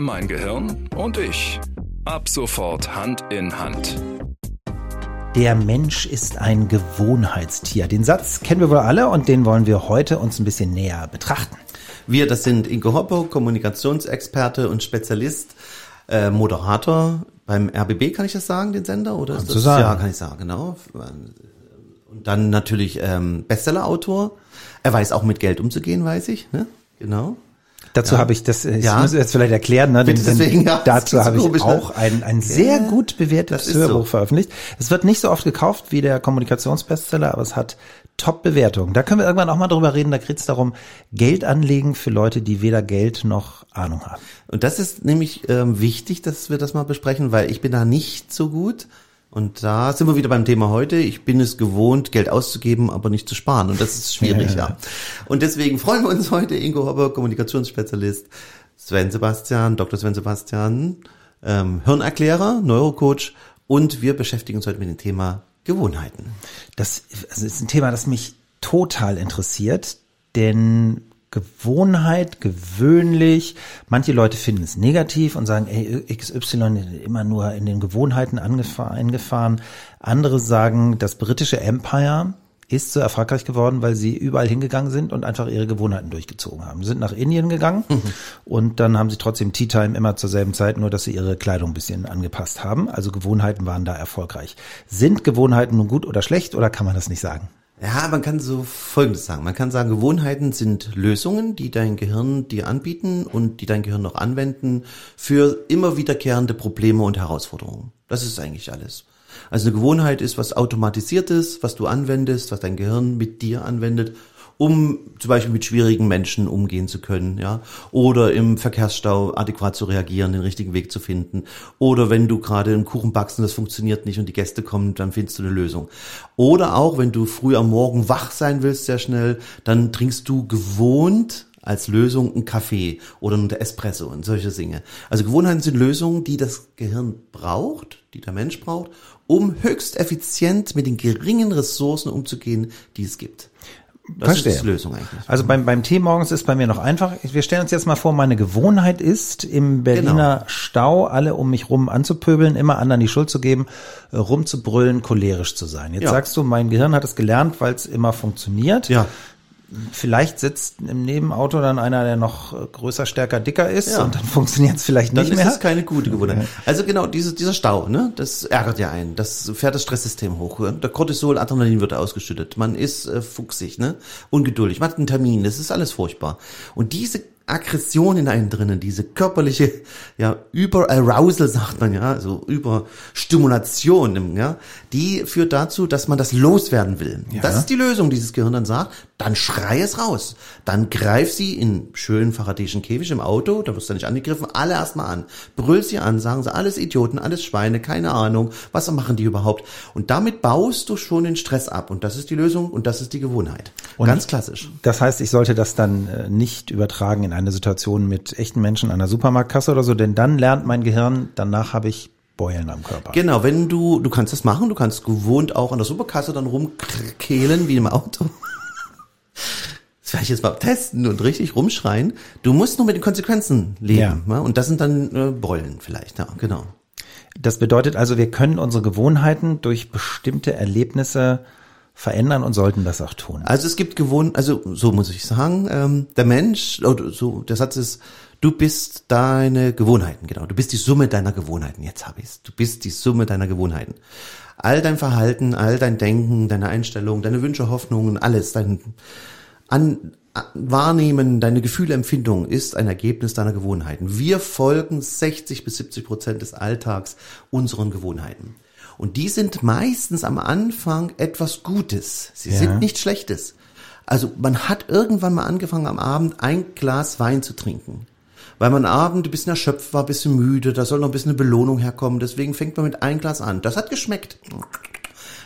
mein Gehirn und ich. Ab sofort Hand in Hand. Der Mensch ist ein Gewohnheitstier. Den Satz kennen wir wohl alle und den wollen wir heute uns ein bisschen näher betrachten. Wir, das sind Ingo Hoppo, Kommunikationsexperte und Spezialist, äh, Moderator beim RBB, kann ich das sagen, den Sender? Oder ist das, sagen. Ja, kann ich sagen, genau. Und dann natürlich ähm, Bestsellerautor. Er weiß auch mit Geld umzugehen, weiß ich. Ne? Genau. Dazu habe ich das, ich Ja. muss jetzt vielleicht erklären, ne, denn, deswegen, ja, dazu habe ich ne? auch ein, ein sehr Ja, gut ist Hörbuch so. veröffentlicht. Es wird nicht so oft gekauft wie der Kommunikationsbestseller, aber es hat Top-Bewertungen. Da können wir irgendwann auch mal drüber reden. Da geht es darum, Geld anlegen für Leute, die weder Geld noch Ahnung haben. Und das ist nämlich ähm, wichtig, dass wir das mal besprechen, weil ich bin da nicht so gut. Und da sind wir wieder beim Thema heute. Ich bin es gewohnt, Geld auszugeben, aber nicht zu sparen. Und das ist schwierig, ja. Und deswegen freuen wir uns heute, Ingo Hopper, Kommunikationsspezialist, Sven Sebastian, Dr. Sven Sebastian, ähm, Hirnerklärer, Neurocoach. Und wir beschäftigen uns heute mit dem Thema Gewohnheiten. Das also ist ein Thema, das mich total interessiert, denn Gewohnheit, gewöhnlich, manche Leute finden es negativ und sagen, ey, XY immer nur in den Gewohnheiten angefahren, eingefahren. Andere sagen, das britische Empire ist so erfolgreich geworden, weil sie überall hingegangen sind und einfach ihre Gewohnheiten durchgezogen haben. Sie sind nach Indien gegangen und dann haben sie trotzdem Tea Time immer zur selben Zeit, nur dass sie ihre Kleidung ein bisschen angepasst haben. Also Gewohnheiten waren da erfolgreich. Sind Gewohnheiten nun gut oder schlecht oder kann man das nicht sagen? Ja, man kann so Folgendes sagen. Man kann sagen, Gewohnheiten sind Lösungen, die dein Gehirn dir anbieten und die dein Gehirn noch anwenden für immer wiederkehrende Probleme und Herausforderungen. Das ist eigentlich alles. Also eine Gewohnheit ist was Automatisiertes, was du anwendest, was dein Gehirn mit dir anwendet, um zum Beispiel mit schwierigen Menschen umgehen zu können, ja, oder im Verkehrsstau adäquat zu reagieren, den richtigen Weg zu finden, oder wenn du gerade einen Kuchen backst und das funktioniert nicht und die Gäste kommen, dann findest du eine Lösung. Oder auch, wenn du früh am Morgen wach sein willst, sehr schnell, dann trinkst du gewohnt als Lösung einen Kaffee oder einen Espresso und solche Dinge. Also Gewohnheiten sind Lösungen, die das Gehirn braucht, die der Mensch braucht, um höchst effizient mit den geringen Ressourcen umzugehen, die es gibt. Das Verstehe. ist die Lösung eigentlich. Also beim, beim Tee morgens ist bei mir noch einfach. Wir stellen uns jetzt mal vor, meine Gewohnheit ist, im Berliner Genau. Stau alle um mich rum anzupöbeln, immer anderen die Schuld zu geben, äh, rumzubrüllen, cholerisch zu sein. Jetzt Ja. sagst du, mein Gehirn hat es gelernt, weil es immer funktioniert. Ja. Vielleicht sitzt im Nebenauto dann einer, der noch äh, größer, stärker, dicker ist Ja. und dann funktioniert es vielleicht Dann nicht ist mehr. das keine gute Gewohnheit. Also genau, diese, dieser Stau, ne, das ärgert ja einen. Das fährt das Stresssystem hoch. Der Cortisol, Adrenalin wird ausgeschüttet. Man ist äh, fuchsig, ne, ungeduldig. Man hat einen Termin. Das ist alles furchtbar. Und diese Aggression in einem drinnen, diese körperliche, ja, Überarousal sagt man ja, also Überstimulation, ja, die führt dazu, dass man das loswerden will. Das ist die Lösung, dieses Gehirn dann sagt, dann schrei es raus. Dann greif sie in schönen faradäischen Käfig im Auto, da wirst du nicht angegriffen, alle erstmal an. Brüll sie an, sagen sie, alles Idioten, alles Schweine, keine Ahnung, was machen die überhaupt? Und damit baust du schon den Stress ab. Und das ist die Lösung und das ist die Gewohnheit. Ganz klassisch. Das heißt, ich sollte das dann äh, nicht übertragen in eine Situation mit echten Menschen an der Supermarktkasse oder so, denn dann lernt mein Gehirn, danach habe ich Beulen am Körper. Genau, wenn du, du kannst das machen, du kannst gewohnt auch an der Superkasse dann rumkehlen wie im Auto. Das werde ich jetzt mal testen und richtig rumschreien. Du musst nur mit den Konsequenzen leben. Ja. Ja. Und das sind dann äh, Beulen vielleicht, ja, genau. Das bedeutet also, wir können unsere Gewohnheiten durch bestimmte Erlebnisse verändern und sollten das auch tun. Also es gibt gewohnt, also so muss ich sagen, ähm, der Mensch, oder so, der Satz ist, du bist deine Gewohnheiten, genau. Du bist die Summe deiner Gewohnheiten. Jetzt habe ich's. Du bist die Summe deiner Gewohnheiten. All dein Verhalten, all dein Denken, deine Einstellung, deine Wünsche, Hoffnungen, alles, dein an, Wahrnehmen, deine Gefühle, Empfindung ist ein Ergebnis deiner Gewohnheiten. Wir folgen 60 bis 70 Prozent des Alltags unseren Gewohnheiten. Und die sind meistens am Anfang etwas Gutes. Sie Ja. sind nichts Schlechtes. Also man hat irgendwann mal angefangen am Abend ein Glas Wein zu trinken. Weil man Abend ein bisschen erschöpft war, ein bisschen müde, da soll noch ein bisschen eine Belohnung herkommen. Deswegen fängt man mit ein Glas an. Das hat geschmeckt.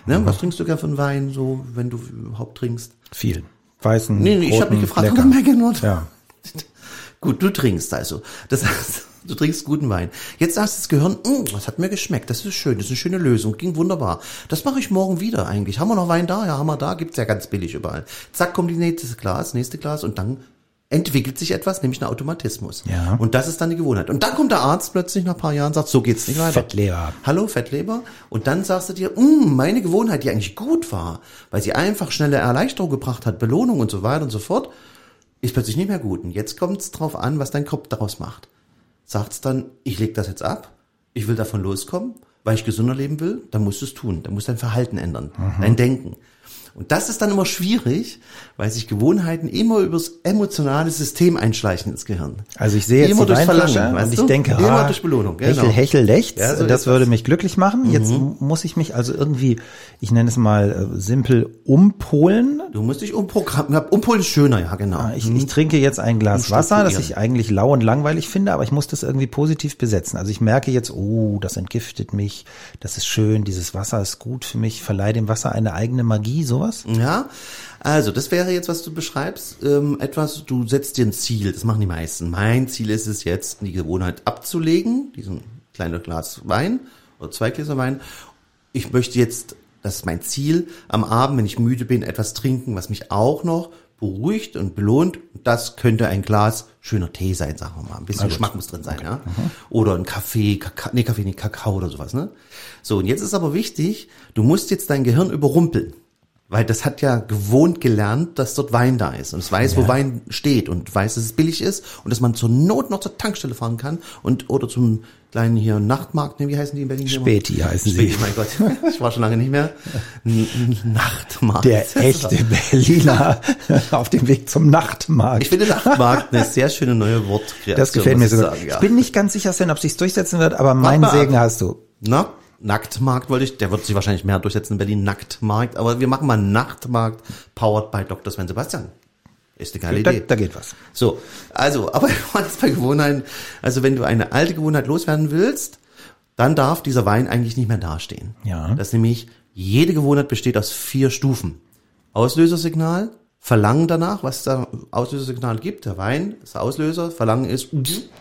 Ne? Was trinkst du gern von Wein, so, wenn du überhaupt trinkst? Viel. Weißen, Nee, nee, ich habe roten, mich gefragt, lecker. warum merke nur. Ja. Gut, du trinkst also. Das heißt, du trinkst guten Wein. Jetzt sagt das Gehirn, "Mm, das hat mir geschmeckt, das ist schön, das ist eine schöne Lösung, ging wunderbar. Das mache ich morgen wieder eigentlich. Haben wir noch Wein da? Ja, haben wir da, gibt's ja ganz billig überall. Zack, kommt die nächste Glas, nächste Glas und dann entwickelt sich etwas, nämlich ein Automatismus. Ja. Und das ist dann die Gewohnheit. Und dann kommt der Arzt plötzlich nach ein paar Jahren und sagt, so geht's nicht weiter. Fettleber. Hallo Fettleber. Und dann sagst du dir, "Mm, meine Gewohnheit, die eigentlich gut war, weil sie einfach schnelle Erleichterung gebracht hat, Belohnung und so weiter und so fort, ist plötzlich nicht mehr gut. Und jetzt kommt es drauf an, was dein Kopf daraus macht. Sagt's dann, ich leg das jetzt ab, ich will davon loskommen, weil ich gesünder leben will, dann musst du es tun. Dann musst du dein Verhalten ändern, dein Denken. Und das ist dann immer schwierig, weil sich Gewohnheiten immer übers emotionale System einschleichen ins Gehirn. Also ich sehe jetzt Immer die Weinflasche weißt und ich du? denke, Immer ah, durch Belohnung, genau. Hechel, Hechel, Lechts, Ja, so das würde das. Mhm. mich glücklich machen. Jetzt muss ich mich also irgendwie, ich nenne es mal äh, simpel, umpolen. Du musst dich umprogrammieren. Umpolen ist schöner, ja, genau. Ah, Ich, ich trinke jetzt ein Glas Wasser, das ich eigentlich lau und langweilig finde, aber ich muss das irgendwie positiv besetzen. Also ich merke jetzt, oh, das entgiftet mich, das ist schön, dieses Wasser ist gut für mich, verleihe dem Wasser eine eigene Magie, sowas. Ja, also das wäre jetzt, was du beschreibst, ähm, etwas, du setzt dir ein Ziel, das machen die meisten. Mein Ziel ist es jetzt, die Gewohnheit abzulegen, diesen kleinen Glas Wein oder zwei Gläser Wein. Ich möchte jetzt, das ist mein Ziel, am Abend, wenn ich müde bin, etwas trinken, was mich auch noch beruhigt und belohnt. Das könnte ein Glas schöner Tee sein, sagen wir mal. Ein bisschen Geschmack muss drin sein, ja. Oder ein Kaffee, Kakao, nee, Kaffee, nee, Kakao oder sowas, ne? So, und jetzt ist aber wichtig, du musst jetzt dein Gehirn überrumpeln. Weil das hat ja gewohnt gelernt, dass dort Wein da ist und es weiß, wo Wein steht und weiß, dass es billig ist und dass man zur Not noch zur Tankstelle fahren kann und oder zum kleinen hier Nachtmarkt, ne, wie heißen die in Berlin? Späti heißen sie. Späti, mein Gott, ich war schon lange nicht mehr. Nachtmarkt. Der echte Berliner auf dem Weg zum Nachtmarkt. Ich finde Nachtmarkt eine sehr schöne neue Wortkreation. Das gefällt mir sogar. sagen, ja. Ich bin nicht ganz sicher, Sven, ob sich's durchsetzen wird, aber meinen ab. Segen hast du. Na, Nacktmarkt wollte ich, der wird sich wahrscheinlich mehr durchsetzen in Berlin, Nacktmarkt, aber wir machen mal Nachtmarkt, powered by Dr. Sven Sebastian. Ist eine geile Da, Idee. da geht was. So, also, aber jetzt bei Gewohnheiten, also wenn du eine alte Gewohnheit loswerden willst, dann darf dieser Wein eigentlich nicht mehr dastehen. Ja. Das ist nämlich, jede Gewohnheit besteht aus vier Stufen. Auslösersignal, Verlangen danach, was da Auslösersignal gibt, der Wein ist der Auslöser, Verlangen ist,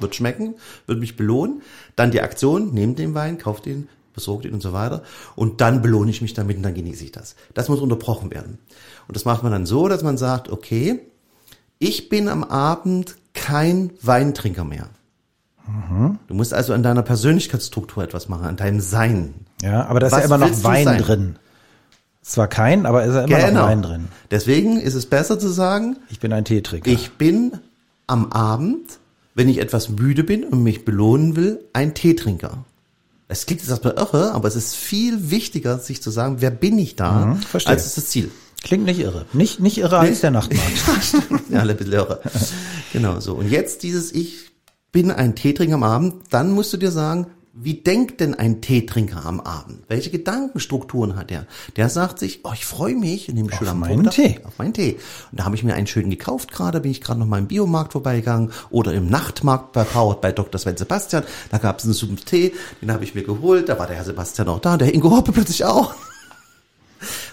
wird schmecken, wird mich belohnen, dann die Aktion, nehmt den Wein, kauft ihn, besorgt ihn und so weiter und dann belohne ich mich damit und dann genieße ich das. Das muss unterbrochen werden. Und das macht man dann so, dass man sagt, okay, ich bin am Abend kein Weintrinker mehr. Du musst also an deiner Persönlichkeitsstruktur etwas machen, an deinem Sein. Ja, aber da ist Was ja immer noch Wein sein? drin. Zwar kein, aber ist ja immer noch Wein drin. Deswegen ist es besser zu sagen, Ich bin ein Teetrinker. ich bin am Abend, wenn ich etwas müde bin und mich belohnen will, ein Teetrinker. Es klingt jetzt erstmal irre, aber es ist viel wichtiger, sich zu sagen, wer bin ich da, Mhm, als ist das Ziel. Klingt nicht irre. Nicht, nicht irre als der Nachtmarkt. ja, alle ein bisschen irre. Genau so. Und jetzt dieses Ich bin ein Teetrinker am Abend, dann musst du dir sagen, wie denkt denn ein Teetrinker am Abend? Welche Gedankenstrukturen hat er? Der sagt sich, oh, ich freue mich, nehme schon am meinen Tee. auf meinen Tee. Und da habe ich mir einen schönen gekauft gerade, bin ich gerade noch mal im Biomarkt vorbeigegangen oder im Nachtmarkt bei Powered bei Dr. Sven Sebastian. Da gab es einen super Tee, den habe ich mir geholt. Da war der Herr Sebastian auch da, der Ingo Hoppe plötzlich auch.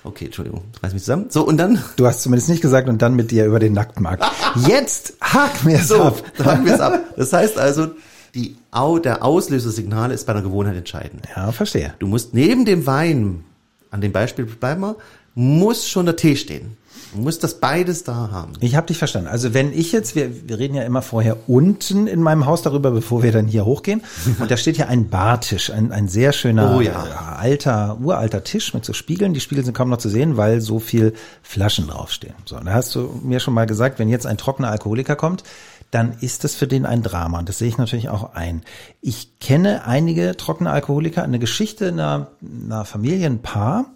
Okay, Entschuldigung, reiß mich zusammen. So, und dann Du hast zumindest nicht gesagt und dann mit dir über den Nacktmarkt. Jetzt hak mir So, ab. sagen wir es ab. Das heißt also, die, der Auslösersignal ist bei einer Gewohnheit entscheidend. Ja, verstehe. Du musst neben dem Wein, an dem Beispiel bleiben wir, muss schon der Tee stehen. Du musst das beides da haben. Ich habe dich verstanden. Also wenn ich jetzt, wir, wir reden ja immer vorher unten in meinem Haus darüber, bevor wir dann hier hochgehen. Und da steht ja ein Bartisch, ein, ein sehr schöner, Oh ja. alter, uralter Tisch mit so Spiegeln. Die Spiegel sind kaum noch zu sehen, weil so viel Flaschen draufstehen. So, und da hast du mir schon mal gesagt, wenn jetzt ein trockener Alkoholiker kommt, dann ist das für den ein Drama. Und das sehe ich natürlich auch ein. Ich kenne einige trockene Alkoholiker, eine Geschichte einer, einer Familienpaar,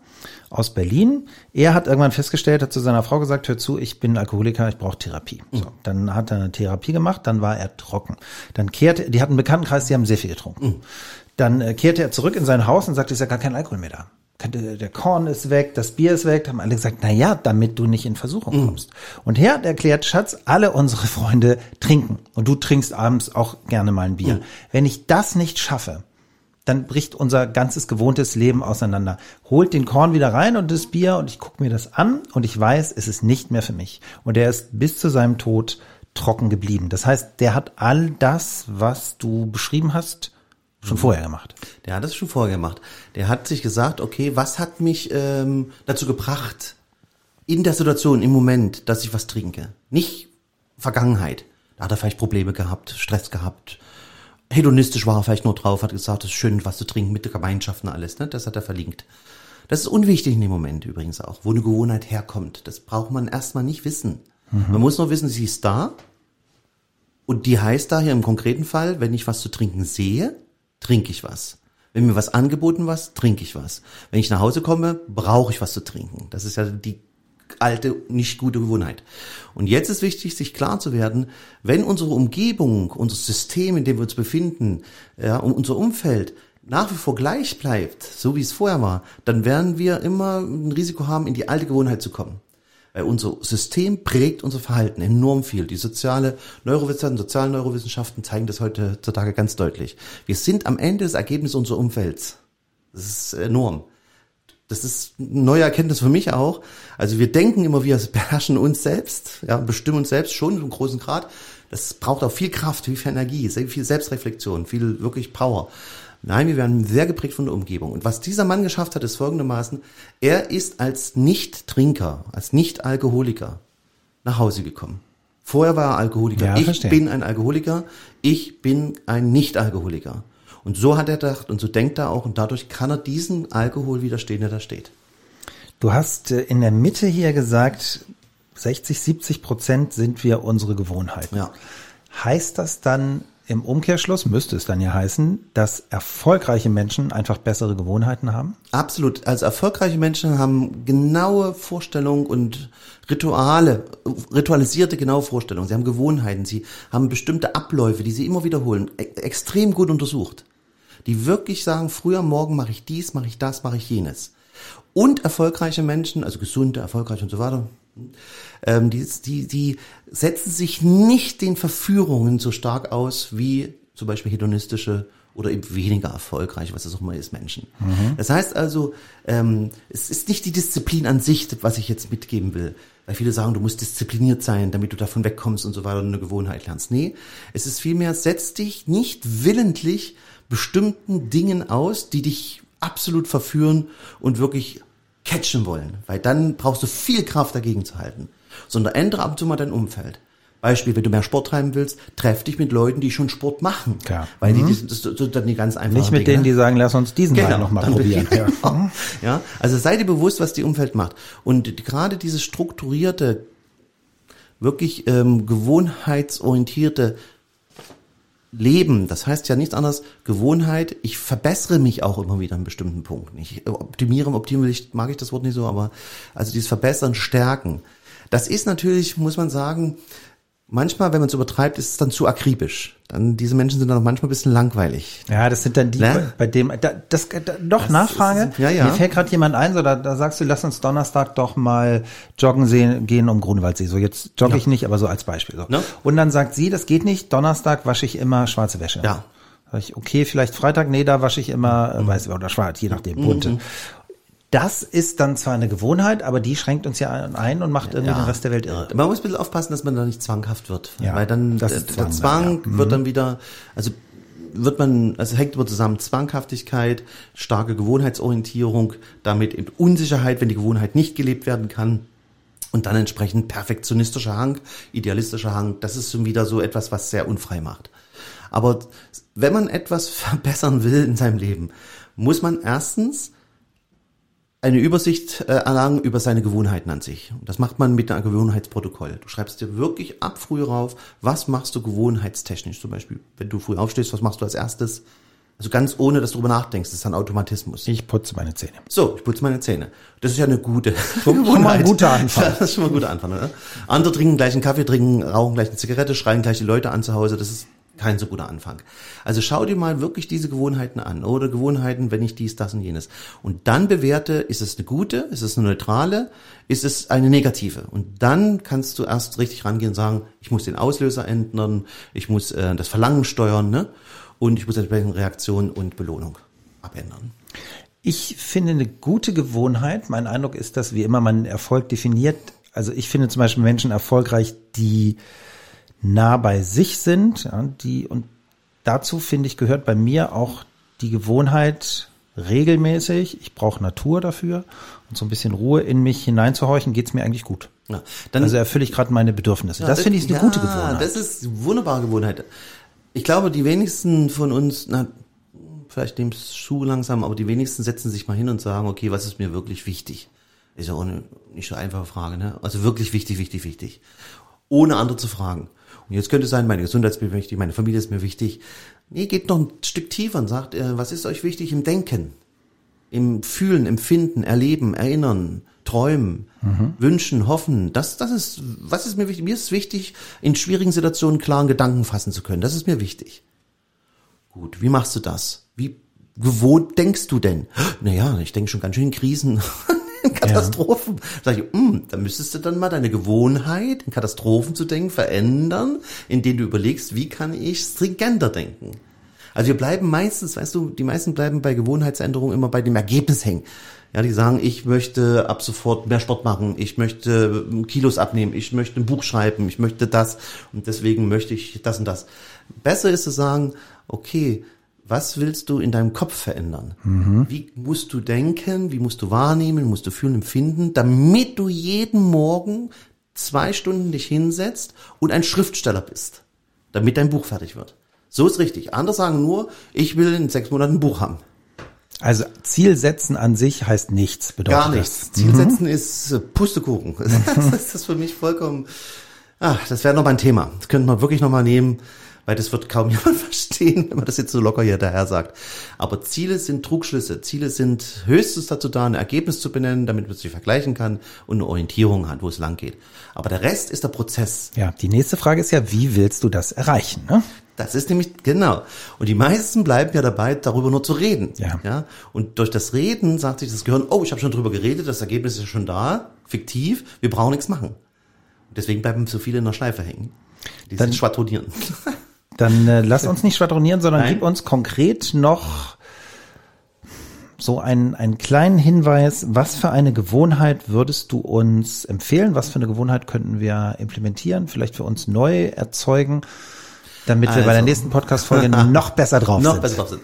aus Berlin. Er hat irgendwann festgestellt, hat zu seiner Frau gesagt, hör zu, ich bin Alkoholiker, ich brauche Therapie. So, dann hat er eine Therapie gemacht, dann war er trocken. Dann kehrte, die hatten einen Bekanntenkreis, die haben sehr viel getrunken. Dann äh, kehrte er zurück in sein Haus und sagte, es ist ja gar kein Alkohol mehr da. Der Korn ist weg, das Bier ist weg, haben alle gesagt, na ja, damit du nicht in Versuchung kommst. Und er hat erklärt, Schatz, alle unsere Freunde trinken. Und du trinkst abends auch gerne mal ein Bier. Wenn ich das nicht schaffe, dann bricht unser ganzes gewohntes Leben auseinander. Holt den Korn wieder rein und das Bier und ich gucke mir das an und ich weiß, es ist nicht mehr für mich. Und er ist bis zu seinem Tod trocken geblieben. Das heißt, der hat all das, was du beschrieben hast, schon vorher gemacht. Der hat das schon vorher gemacht. Der hat sich gesagt, okay, was hat mich ähm, dazu gebracht, in der Situation, im Moment, dass ich was trinke? Nicht Vergangenheit. Da hat er vielleicht Probleme gehabt, Stress gehabt. Hedonistisch war er vielleicht nur drauf, hat gesagt, es ist schön, was zu trinken mit der Gemeinschaft und alles, ne? Das hat er verlinkt. Das ist unwichtig in dem Moment übrigens auch, wo eine Gewohnheit herkommt. Das braucht man erstmal nicht wissen. Mhm. Man muss nur wissen, sie ist da. Und die heißt da hier im konkreten Fall, wenn ich was zu trinken sehe, trinke ich was. Wenn mir was angeboten was, trinke ich was. Wenn ich nach Hause komme, brauche ich was zu trinken. Das ist ja die alte, nicht gute Gewohnheit. Und jetzt ist wichtig, sich klar zu werden, wenn unsere Umgebung, unser System, in dem wir uns befinden, ja, unser Umfeld nach wie vor gleich bleibt, so wie es vorher war, dann werden wir immer ein Risiko haben, in die alte Gewohnheit zu kommen. Weil unser System prägt unser Verhalten enorm viel. Die soziale Neurowissenschaften, sozialen Neurowissenschaften zeigen das heutzutage ganz deutlich. Wir sind am Ende das Ergebnis unseres Umfelds. Das ist enorm. Das ist eine neue Erkenntnis für mich auch. Also wir denken immer, wir beherrschen uns selbst, ja, bestimmen uns selbst schon im großen Grad. Das braucht auch viel Kraft, viel Energie, viel Selbstreflexion, viel wirklich Power. Nein, wir werden sehr geprägt von der Umgebung. Und was dieser Mann geschafft hat, ist folgendermaßen, er ist als Nicht-Trinker, als Nicht-Alkoholiker nach Hause gekommen. Vorher war er Alkoholiker. Ja, ich verstehe. bin ein Alkoholiker, ich bin ein Nicht-Alkoholiker. Und so hat er gedacht und so denkt er auch und dadurch kann er diesen Alkohol widerstehen, der da steht. Du hast äh, in der Mitte hier gesagt, 60, 70 Prozent sind wir unsere Gewohnheiten. Ja. Heißt das dann, im Umkehrschluss müsste es dann ja heißen, dass erfolgreiche Menschen einfach bessere Gewohnheiten haben? Absolut. Also erfolgreiche Menschen haben genaue Vorstellungen und Rituale, ritualisierte genaue Vorstellungen. Sie haben Gewohnheiten, sie haben bestimmte Abläufe, die sie immer wiederholen, e extrem gut untersucht. Die wirklich sagen, früher morgen mache ich dies, mache ich das, mache ich jenes. Und erfolgreiche Menschen, also gesunde, erfolgreich und so weiter, ähm, die, die, die setzen sich nicht den Verführungen so stark aus wie zum Beispiel hedonistische oder eben weniger erfolgreich, was es auch immer ist, Menschen. Mhm. Das heißt also, ähm, es ist nicht die Disziplin an sich, was ich jetzt mitgeben will. Weil viele sagen, du musst diszipliniert sein, damit du davon wegkommst und so weiter und eine Gewohnheit lernst. Nee, es ist vielmehr, setz dich nicht willentlich bestimmten Dingen aus, die dich absolut verführen und wirklich catchen wollen, weil dann brauchst du viel Kraft dagegen zu halten. Sondern ändere ab und zu mal dein Umfeld. Beispiel, wenn du mehr Sport treiben willst, treff dich mit Leuten, die schon Sport machen. Klar. Weil mhm. die, das, das, das dann die ganz einfach. Nicht mit Dinge. denen, die sagen, lass uns diesen genau, mal probieren. Ja. Genau. ja, also sei dir bewusst, was die Umfeld macht. Und gerade dieses strukturierte, wirklich ähm, gewohnheitsorientierte Leben, das heißt ja nichts anderes, Gewohnheit, ich verbessere mich auch immer wieder an bestimmten Punkten. Ich optimiere, optimiere, mag ich das Wort nicht so, aber also dieses Verbessern, Stärken. Das ist natürlich, muss man sagen, manchmal, wenn man es übertreibt, ist es dann zu akribisch. Dann diese Menschen sind dann auch manchmal ein bisschen langweilig. Ja, das sind dann die, ne? bei dem da, das, da, doch das Nachfrage. Ist, ja, ja. Mir fällt gerade jemand ein, so da, da sagst du, lass uns Donnerstag doch mal joggen sehen, gehen um Grunewaldsee. So jetzt jogge ja. ich nicht, aber so als Beispiel. So. Ne? Und dann sagt sie, das geht nicht. Donnerstag wasche ich immer schwarze Wäsche. Ja. Sag ich, okay, vielleicht Freitag, nee, da wasche ich immer mhm. weiß oder schwarz, je nachdem bunte. Mhm. Das ist dann zwar eine Gewohnheit, aber die schränkt uns ja ein und macht irgendwie ja. den Rest der Welt irre. Man muss ein bisschen aufpassen, dass man da nicht zwanghaft wird. Ja, weil dann der, Zwang, der Zwang ja. wird dann mhm. wieder, also wird man, also hängt immer zusammen Zwanghaftigkeit, starke Gewohnheitsorientierung, damit eben Unsicherheit, wenn die Gewohnheit nicht gelebt werden kann. Und dann entsprechend perfektionistischer Hang, idealistischer Hang. Das ist schon wieder so etwas, was sehr unfrei macht. Aber wenn man etwas verbessern will in seinem Leben, muss man erstens eine Übersicht äh, erlangen über seine Gewohnheiten an sich. Das macht man mit einem Gewohnheitsprotokoll. Du schreibst dir wirklich ab früh rauf, was machst du gewohnheitstechnisch. Zum Beispiel, wenn du früh aufstehst, was machst du als erstes? Also ganz ohne, dass du darüber nachdenkst. Das ist ein Automatismus. Ich putze meine Zähne. So, ich putze meine Zähne. Das ist ja eine gute Schon, schon mal ein guter Anfang. das ist schon mal ein guter Anfang. Oder? Andere trinken gleich einen Kaffee, trinken, rauchen gleich eine Zigarette, schreien gleich die Leute an zu Hause. Das ist kein so guter Anfang. Also schau dir mal wirklich diese Gewohnheiten an oder Gewohnheiten, wenn ich dies, das und jenes. Und dann bewerte, ist es eine gute, ist es eine neutrale, ist es eine negative. Und dann kannst du erst richtig rangehen und sagen, ich muss den Auslöser ändern, ich muss äh, das Verlangen steuern ne? und ich muss entsprechend Reaktion und Belohnung abändern. Ich finde eine gute Gewohnheit, mein Eindruck ist, dass wie immer man Erfolg definiert, also ich finde zum Beispiel Menschen erfolgreich, die nah bei sich sind, ja, die und dazu finde ich gehört bei mir auch die Gewohnheit regelmäßig, ich brauche Natur dafür und so ein bisschen Ruhe in mich hineinzuhorchen, geht's mir eigentlich gut. Ja, dann, Also erfülle ich gerade meine Bedürfnisse. Ja, das finde ich eine ja, gute Gewohnheit. Das ist eine wunderbare Gewohnheit. Ich glaube, die wenigsten von uns, na, vielleicht es Schuh langsam, aber die wenigsten setzen sich mal hin und sagen, okay, was ist mir wirklich wichtig? Ist ja auch eine nicht so einfache Frage, ne? Also wirklich wichtig, wichtig, wichtig. Ohne andere zu fragen. Und jetzt könnte es sein, meine Gesundheit ist mir wichtig, meine Familie ist mir wichtig. Nee, geht noch ein Stück tiefer und sagt, äh, was ist euch wichtig im Denken? Im Fühlen, Empfinden, Erleben, Erinnern, Träumen, Wünschen, Hoffen. Das, das ist, was ist mir wichtig? Mir ist wichtig, in schwierigen Situationen klaren Gedanken fassen zu können. Das ist mir wichtig. Gut, wie machst du das? Wie gewohnt denkst du denn? Naja, ich denke schon ganz schön in Krisen, Katastrophen. Sag ich, hm, da müsstest du dann mal deine Gewohnheit, in Katastrophen zu denken, verändern, indem du überlegst, wie kann ich stringenter denken? Also wir bleiben meistens, weißt du, die meisten bleiben bei Gewohnheitsänderungen immer bei dem Ergebnis hängen. Ja, die sagen, ich möchte ab sofort mehr Sport machen, ich möchte ähm, Kilos abnehmen, ich möchte ein Buch schreiben, ich möchte das und deswegen möchte ich das und das. Besser ist zu sagen, okay, was willst du in deinem Kopf verändern? Wie musst du denken, wie musst du wahrnehmen, wie musst du fühlen, empfinden, damit du jeden Morgen zwei Stunden dich hinsetzt und ein Schriftsteller bist, damit dein Buch fertig wird. So ist richtig. Andere sagen nur, ich will in sechs Monaten ein Buch haben. Also Ziel setzen an sich heißt nichts, bedeutet Gar nichts. Ziel setzen ist äh, Pustekuchen. das ist für mich vollkommen, ah, das wäre noch mal ein Thema. Das könnte man wirklich noch mal nehmen, weil das wird kaum jemand verstehen, wenn man das jetzt so locker hier daher sagt. Aber Ziele sind Trugschlüsse. Ziele sind höchstens dazu da, ein Ergebnis zu benennen, damit man sich vergleichen kann und eine Orientierung hat, wo es lang geht. Aber der Rest ist der Prozess. Ja, die nächste Frage ist ja, wie willst du das erreichen? Ne? Das ist nämlich, genau. Und die meisten bleiben ja dabei, darüber nur zu reden. Ja. ja? Und durch das Reden sagt sich das Gehirn, oh, ich habe schon drüber geredet, das Ergebnis ist ja schon da, fiktiv, wir brauchen nichts machen. Und deswegen bleiben so viele in der Schleife hängen. Die Dann- sind schwadronieren. Dann äh, lass uns nicht schwadronieren, sondern Nein. gib uns konkret noch so einen, einen kleinen Hinweis. Was für eine Gewohnheit würdest du uns empfehlen? Was für eine Gewohnheit könnten wir implementieren? Vielleicht für uns neu erzeugen, damit wir bei der Also. nächsten Podcast-Folge noch besser drauf Noch sind. besser drauf sind.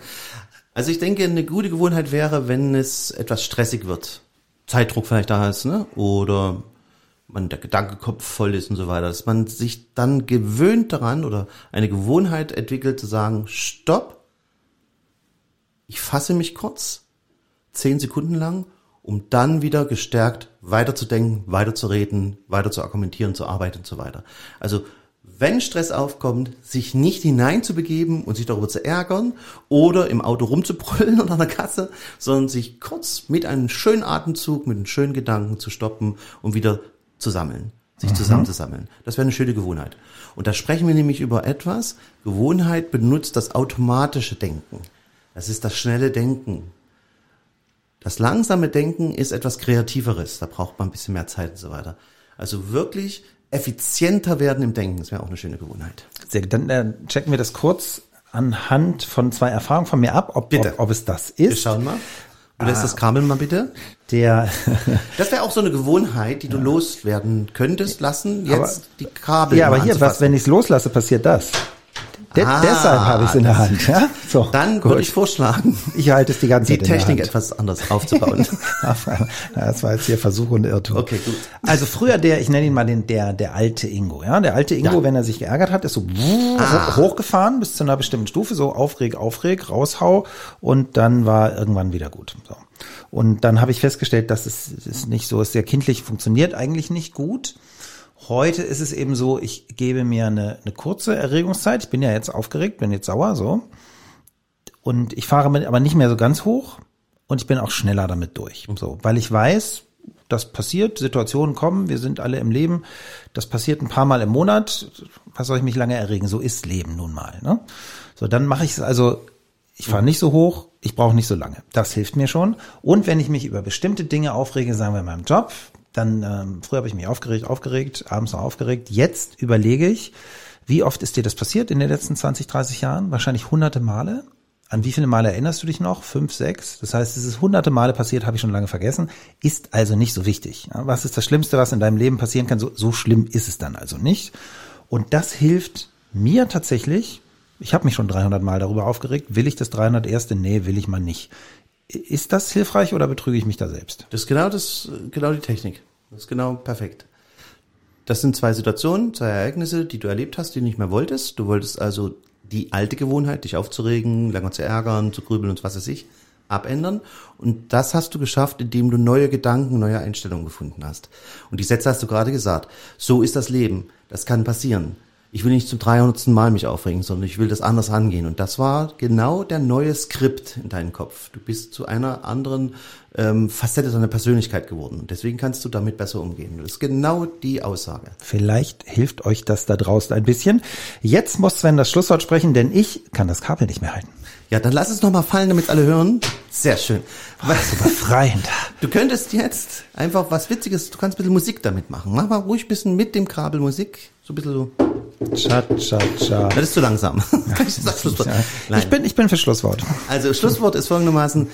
Also ich denke, eine gute Gewohnheit wäre, wenn es etwas stressig wird. Zeitdruck vielleicht da ist, ne? Oder man der Gedankekopf voll ist und so weiter, dass man sich dann gewöhnt daran oder eine Gewohnheit entwickelt zu sagen, stopp, ich fasse mich kurz, zehn Sekunden lang, um dann wieder gestärkt weiterzudenken, weiterzureden, weiter zu argumentieren, zu arbeiten und so weiter. Also wenn Stress aufkommt, sich nicht hineinzubegeben und sich darüber zu ärgern oder im Auto rumzubrüllen oder an der Kasse, sondern sich kurz mit einem schönen Atemzug, mit einem schönen Gedanken zu stoppen und wieder zu sammeln, sich zusammenzusammeln. Das wäre eine schöne Gewohnheit. Und da sprechen wir nämlich über etwas. Gewohnheit benutzt das automatische Denken. Das ist das schnelle Denken. Das langsame Denken ist etwas Kreativeres. Da braucht man ein bisschen mehr Zeit und so weiter. Also wirklich effizienter werden im Denken. Das wäre auch eine schöne Gewohnheit. Sehr gut. Dann äh, checken wir das kurz anhand von zwei Erfahrungen von mir ab, ob, ob, ob es das Wir ist. schauen mal. Du lässt das Kabel mal bitte. Der, Das wäre auch so eine Gewohnheit, die du loswerden könntest lassen, jetzt die Kabel ja, aber hier, was, wenn ich es loslasse, passiert das. De Ah, deshalb habe ich es in der Hand. Ja? So, Dann würde ich vorschlagen, Ich halte es die ganze die Zeit der Technik etwas anders aufzubauen. das war jetzt hier Versuch und Irrtum. Okay, gut. Also früher der, ich nenne ihn mal den, der, der alte Ingo, ja. Der alte Ingo, Ja. wenn er sich geärgert hat, ist so Ah. hochgefahren bis zu einer bestimmten Stufe, so aufreg, aufreg, raushau und dann war irgendwann wieder gut. So. Und dann habe ich festgestellt, dass es, es ist nicht so ist, sehr kindlich funktioniert eigentlich nicht gut. Heute ist es eben so, ich gebe mir eine, eine kurze Erregungszeit. Ich bin ja jetzt aufgeregt, bin jetzt sauer, so. Und ich fahre mit, aber nicht mehr so ganz hoch und ich bin auch schneller damit durch. So, weil ich weiß, das passiert, Situationen kommen, wir sind alle im Leben, das passiert ein paar Mal im Monat, was soll ich mich lange erregen? So ist Leben nun mal. Ne? So, dann mache ich es also, ich fahre nicht so hoch, ich brauche nicht so lange. Das hilft mir schon. Und wenn ich mich über bestimmte Dinge aufrege, sagen wir in meinem Job, dann, ähm, früher habe ich mich aufgeregt, aufgeregt, abends noch aufgeregt. Jetzt überlege ich, wie oft ist dir das passiert in den letzten 20, 30 Jahren? Wahrscheinlich hunderte Male. An wie viele Male erinnerst du dich noch? Fünf, sechs? Das heißt, es ist hunderte Male passiert, habe ich schon lange vergessen. Ist also nicht so wichtig. Was ist das Schlimmste, was in deinem Leben passieren kann? So, so schlimm ist es dann also nicht. Und das hilft mir tatsächlich. Ich habe mich schon 300 Mal darüber aufgeregt. Will ich das 301.? Nee, will ich mal nicht. Ist das hilfreich oder betrüge ich mich da selbst? Das ist genau das, genau die Technik. Das ist genau perfekt. das sind zwei Situationen, zwei Ereignisse, die du erlebt hast, die du nicht mehr wolltest. Du wolltest also die alte Gewohnheit, dich aufzuregen, länger zu ärgern, zu grübeln und was weiß ich, abändern. Und das hast du geschafft, indem du neue Gedanken, neue Einstellungen gefunden hast. Und die Sätze hast du gerade gesagt. So ist das Leben. Das kann passieren. Ich will nicht zum 300. Mal mich aufregen, sondern ich will das anders angehen. Und das war genau der neue Skript in deinem Kopf. Du bist zu einer anderen ähm, Facette deiner Persönlichkeit geworden. Und deswegen kannst du damit besser umgehen. Das ist genau die Aussage. Vielleicht hilft euch das da draußen ein bisschen. Jetzt muss Sven das Schlusswort sprechen, denn ich kann das Kabel nicht mehr halten. Ja, dann lass es noch mal fallen, damit alle hören. Sehr schön. Boah, so befreiend. Du könntest jetzt einfach was Witziges, du kannst ein bisschen Musik damit machen. Mach mal ruhig ein bisschen mit dem Kabel Musik. So ein bisschen so. Cha, cha, cha. Das ist zu langsam. Ich bin, ich bin für Schlusswort. Also Schlusswort ist folgendermaßen.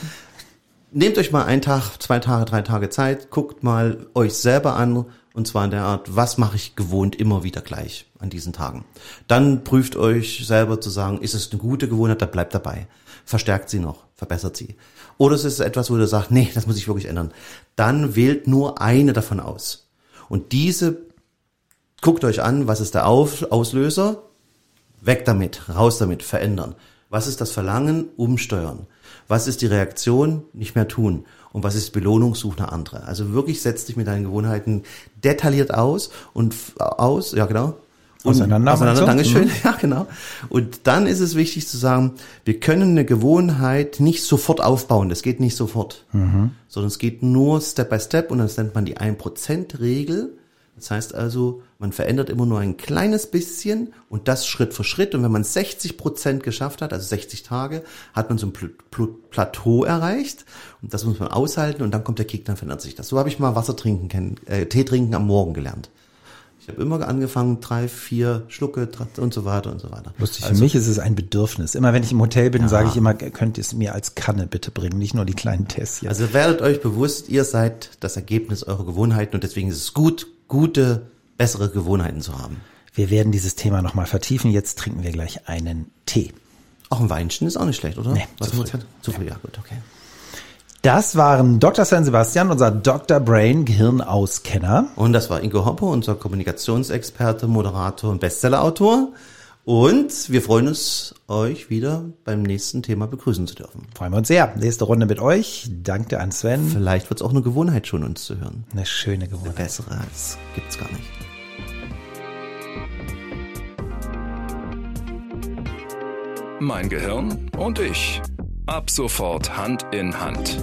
Nehmt euch mal einen Tag, zwei Tage, drei Tage Zeit, guckt mal euch selber an und zwar in der Art, was mache ich gewohnt immer wieder gleich an diesen Tagen. Dann prüft euch selber zu sagen, ist es eine gute Gewohnheit, dann bleibt dabei. Verstärkt sie noch, verbessert sie. Oder es ist etwas, wo du sagst, nee, das muss ich wirklich ändern. Dann wählt nur eine davon aus. Und diese guckt euch an, was ist der Auslöser, weg damit, raus damit, verändern. Was ist das Verlangen, umsteuern. Was ist die Reaktion, nicht mehr tun. Und was ist Belohnung, such eine andere. Also wirklich setz dich mit deinen Gewohnheiten detailliert aus und aus, ja genau, und auseinander. Auseinander, Dankeschön. Mhm. Ja, genau. Und dann ist es wichtig zu sagen, wir können eine Gewohnheit nicht sofort aufbauen. Das geht nicht sofort. Mhm. Sondern es geht nur Step by Step und das nennt man die 1%-Regel. Das heißt also, man verändert immer nur ein kleines bisschen und das Schritt für Schritt. Und wenn man 60 Prozent geschafft hat, also 60 Tage, hat man so ein Plateau erreicht. Und das muss man aushalten und dann kommt der Kick, dann verändert sich das. So habe ich mal Wasser trinken, kennen, äh, Tee trinken am Morgen gelernt. Ich habe immer angefangen, drei, vier Schlucke und so weiter und so weiter. Lustig, also, für mich ist es ein Bedürfnis. Immer wenn ich im Hotel bin, ja. sage ich immer, könnt ihr es mir als Kanne bitte bringen, nicht nur die kleinen Tässchen. Also werdet euch bewusst, ihr seid das Ergebnis eurer Gewohnheiten und deswegen ist es gut, gute, bessere Gewohnheiten zu haben. Wir werden dieses Thema nochmal vertiefen. Jetzt trinken wir gleich einen Tee. Auch ein Weinchen ist auch nicht schlecht, oder? Nee, Was zu früh. Zu früh, ja gut, okay. Das waren Dr. San Sebastian, unser Dr. Brain Gehirnauskenner. Und das war Ingo Hoppe, unser Kommunikationsexperte, Moderator und Bestsellerautor. Und wir freuen uns, euch wieder beim nächsten Thema begrüßen zu dürfen. Freuen wir uns sehr. Nächste Runde mit euch. Danke an Sven. Vielleicht wird es auch eine Gewohnheit schon, uns zu hören. Eine schöne Gewohnheit. Eine bessere als gibt's gar nicht. Mein Gehirn und ich. Ab sofort Hand in Hand.